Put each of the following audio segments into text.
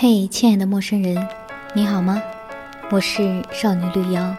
嘿，亲爱的陌生人，你好吗？我是少女绿妖。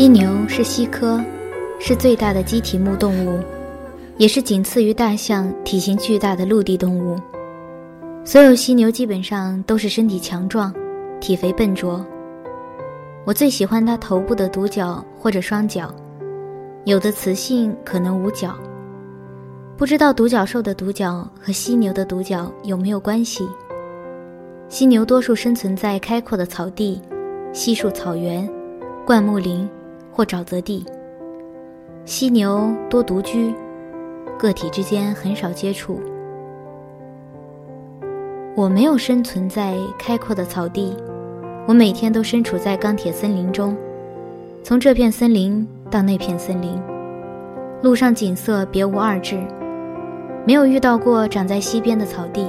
犀牛是犀科，是最大的鸡蹄目动物，也是仅次于大象体型巨大的陆地动物。所有犀牛基本上都是身体强壮、体肥笨拙。我最喜欢它头部的独角或者双角，有的雌性可能无角。不知道独角兽的独角和犀牛的独角有没有关系？犀牛多数生存在开阔的草地、稀树草原、灌木林。或沼泽地，犀牛多独居，个体之间很少接触。我没有生存在开阔的草地，我每天都身处在钢铁森林中，从这片森林到那片森林，路上景色别无二致，没有遇到过长在溪边的草地。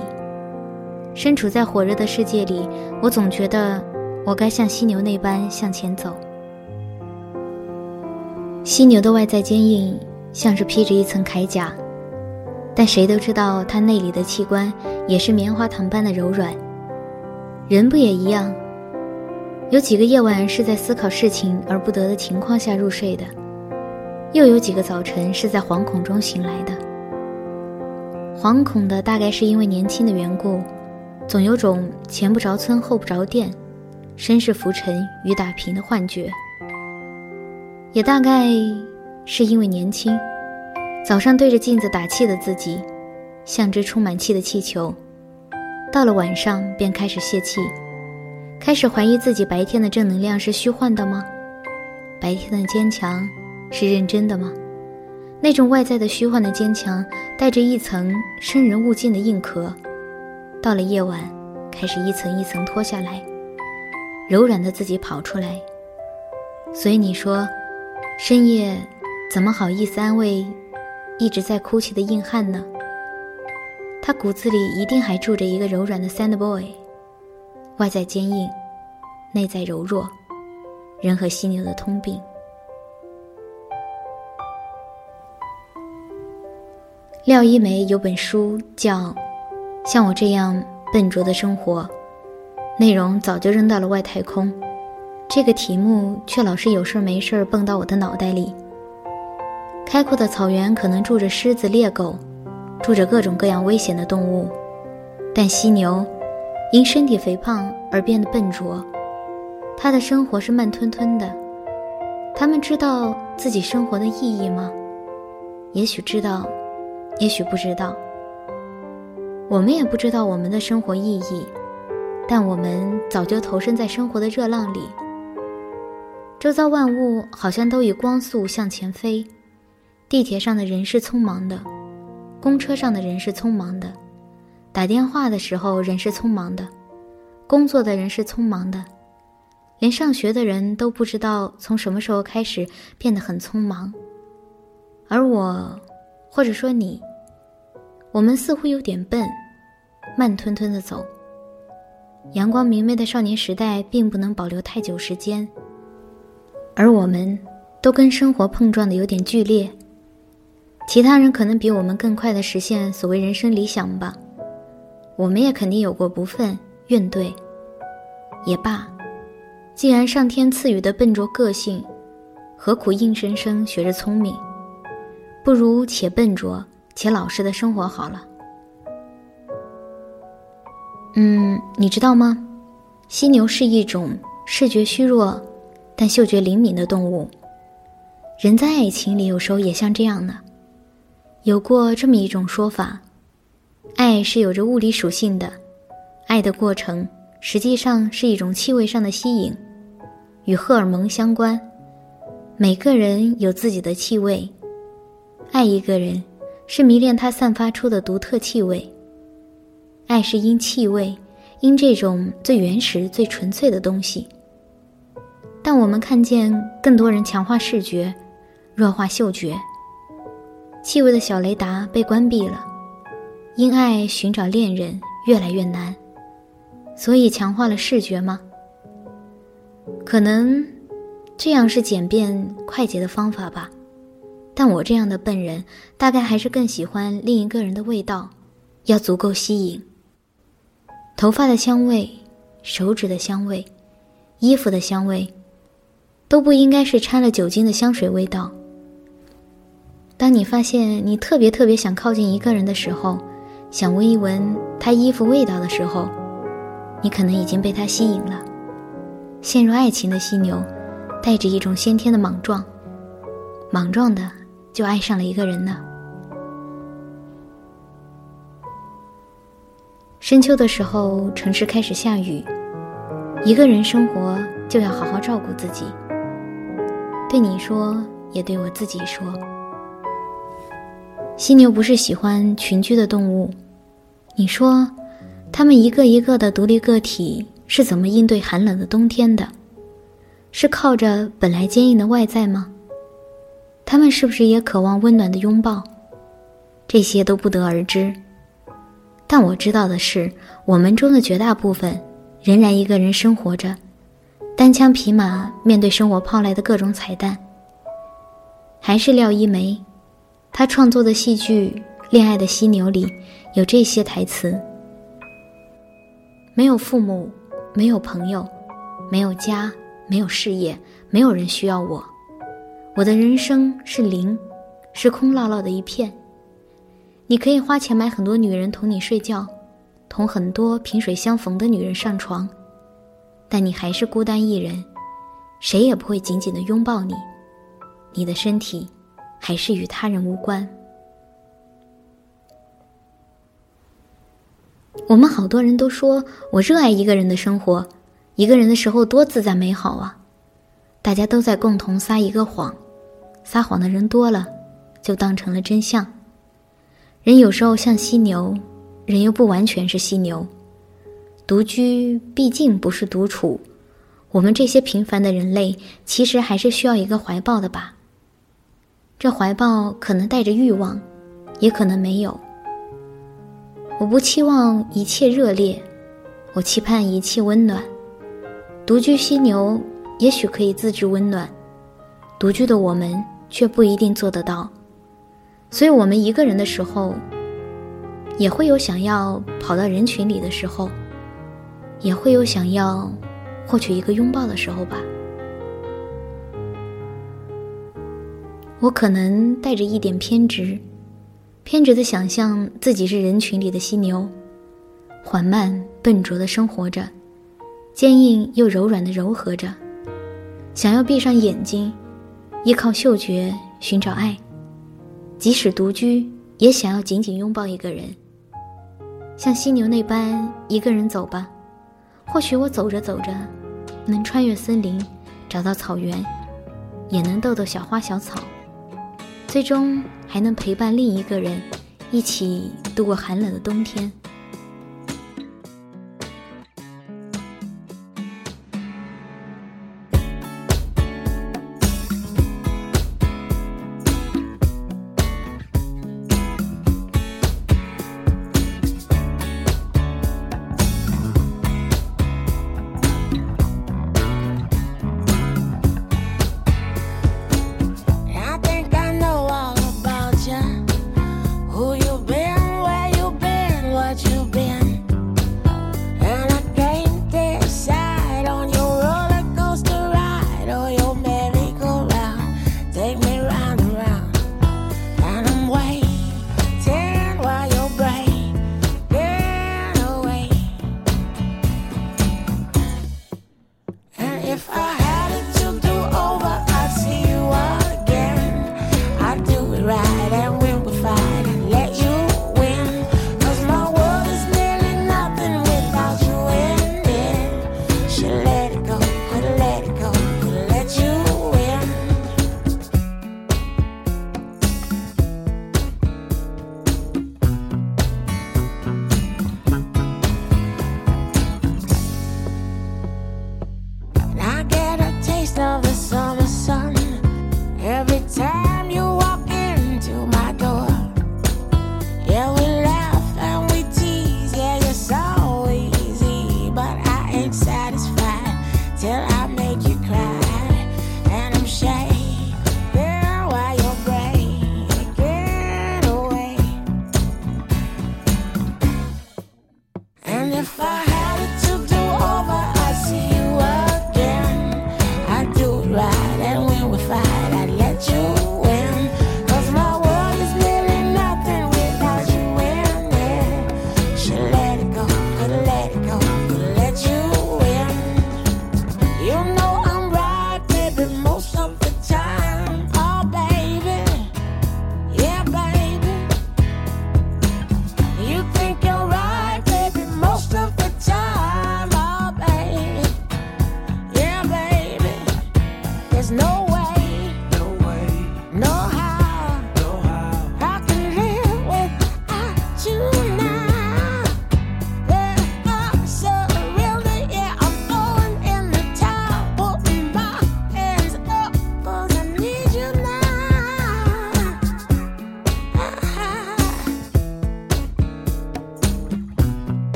身处在火热的世界里，我总觉得我该像犀牛那般向前走。犀牛的外在坚硬，像是披着一层铠甲，但谁都知道它内里的器官也是棉花糖般的柔软。人不也一样？有几个夜晚是在思考事情而不得的情况下入睡的，又有几个早晨是在惶恐中醒来的。惶恐的大概是因为年轻的缘故，总有种前不着村后不着店，身世浮沉雨打萍的幻觉。也大概是因为年轻，早上对着镜子打气的自己，像只充满气的气球；到了晚上便开始泄气，开始怀疑自己白天的正能量是虚幻的吗？白天的坚强是认真的吗？那种外在的虚幻的坚强，带着一层生人勿近的硬壳，到了夜晚，开始一层一层脱下来，柔软的自己跑出来。所以你说。深夜，怎么好意思安慰一直在哭泣的硬汉呢？他骨子里一定还住着一个柔软的 Sand Boy，外在坚硬，内在柔弱，人和犀牛的通病。廖一梅有本书叫《像我这样笨拙的生活》，内容早就扔到了外太空，这个题目却老是有事没事蹦到我的脑袋里。开阔的草原可能住着狮子、猎狗，住着各种各样危险的动物，但犀牛因身体肥胖而变得笨拙，它的生活是慢吞吞的。他们知道自己生活的意义吗？也许知道。也许不知道，我们也不知道我们的生活意义，但我们早就投身在生活的热浪里。周遭万物好像都以光速向前飞，地铁上的人是匆忙的，公车上的人是匆忙的，打电话的时候人是匆忙的，工作的人是匆忙的，连上学的人都不知道从什么时候开始变得很匆忙，而我。或者说你，我们似乎有点笨，慢吞吞的走。阳光明媚的少年时代并不能保留太久时间，而我们都跟生活碰撞的有点剧烈。其他人可能比我们更快的实现所谓人生理想吧，我们也肯定有过不忿、怨怼。也罢，既然上天赐予的笨拙个性，何苦硬生生学着聪明？不如且笨拙且老实的生活好了。嗯，你知道吗？犀牛是一种视觉虚弱，但嗅觉灵敏的动物。人在爱情里有时候也像这样呢。有过这么一种说法：爱是有着物理属性的，爱的过程实际上是一种气味上的吸引，与荷尔蒙相关。每个人有自己的气味。爱一个人，是迷恋他散发出的独特气味。爱是因气味，因这种最原始、最纯粹的东西。但我们看见更多人强化视觉，弱化嗅觉。气味的小雷达被关闭了，因爱寻找恋人越来越难，所以强化了视觉吗？可能，这样是简便快捷的方法吧。但我这样的笨人，大概还是更喜欢另一个人的味道，要足够吸引。头发的香味，手指的香味，衣服的香味，都不应该是掺了酒精的香水味道。当你发现你特别特别想靠近一个人的时候，想闻一闻他衣服味道的时候，你可能已经被他吸引了。陷入爱情的犀牛，带着一种先天的莽撞，莽撞的。就爱上了一个人呢。深秋的时候，城市开始下雨，一个人生活就要好好照顾自己。对你说，也对我自己说。犀牛不是喜欢群居的动物，你说，它们一个一个的独立个体是怎么应对寒冷的冬天的？是靠着本来坚硬的外在吗？它们是不是也渴望温暖的拥抱？这些都不得而知。但我知道的是，我们中的绝大部分仍然一个人生活着，单枪匹马面对生活抛来的各种彩蛋。还是廖一梅，她创作的戏剧《恋爱的犀牛》里有这些台词：没有父母，没有朋友，没有家，没有事业，没有人需要我。我的人生是零，是空落落的一片。你可以花钱买很多女人同你睡觉，同很多萍水相逢的女人上床，但你还是孤单一人，谁也不会紧紧的拥抱你。你的身体还是与他人无关。我们好多人都说我热爱一个人的生活，一个人的时候多自在美好啊。大家都在共同撒一个谎，撒谎的人多了，就当成了真相。人有时候像犀牛，人又不完全是犀牛。独居毕竟不是独处，我们这些平凡的人类，其实还是需要一个怀抱的吧。这怀抱可能带着欲望，也可能没有。我不期望一切热烈，我期盼一切温暖。独居犀牛也许可以自制温暖，独居的我们却不一定做得到。所以，我们一个人的时候，也会有想要跑到人群里的时候，也会有想要获取一个拥抱的时候吧。我可能带着一点偏执，偏执的想象自己是人群里的犀牛，缓慢笨拙的生活着，坚硬又柔软的柔和着，想要闭上眼睛，依靠嗅觉寻找爱，即使独居，也想要紧紧拥抱一个人，像犀牛那般一个人走吧。或许我走着走着，能穿越森林，找到草原，也能逗逗小花小草。最终还能陪伴另一个人，一起度过寒冷的冬天。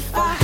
if I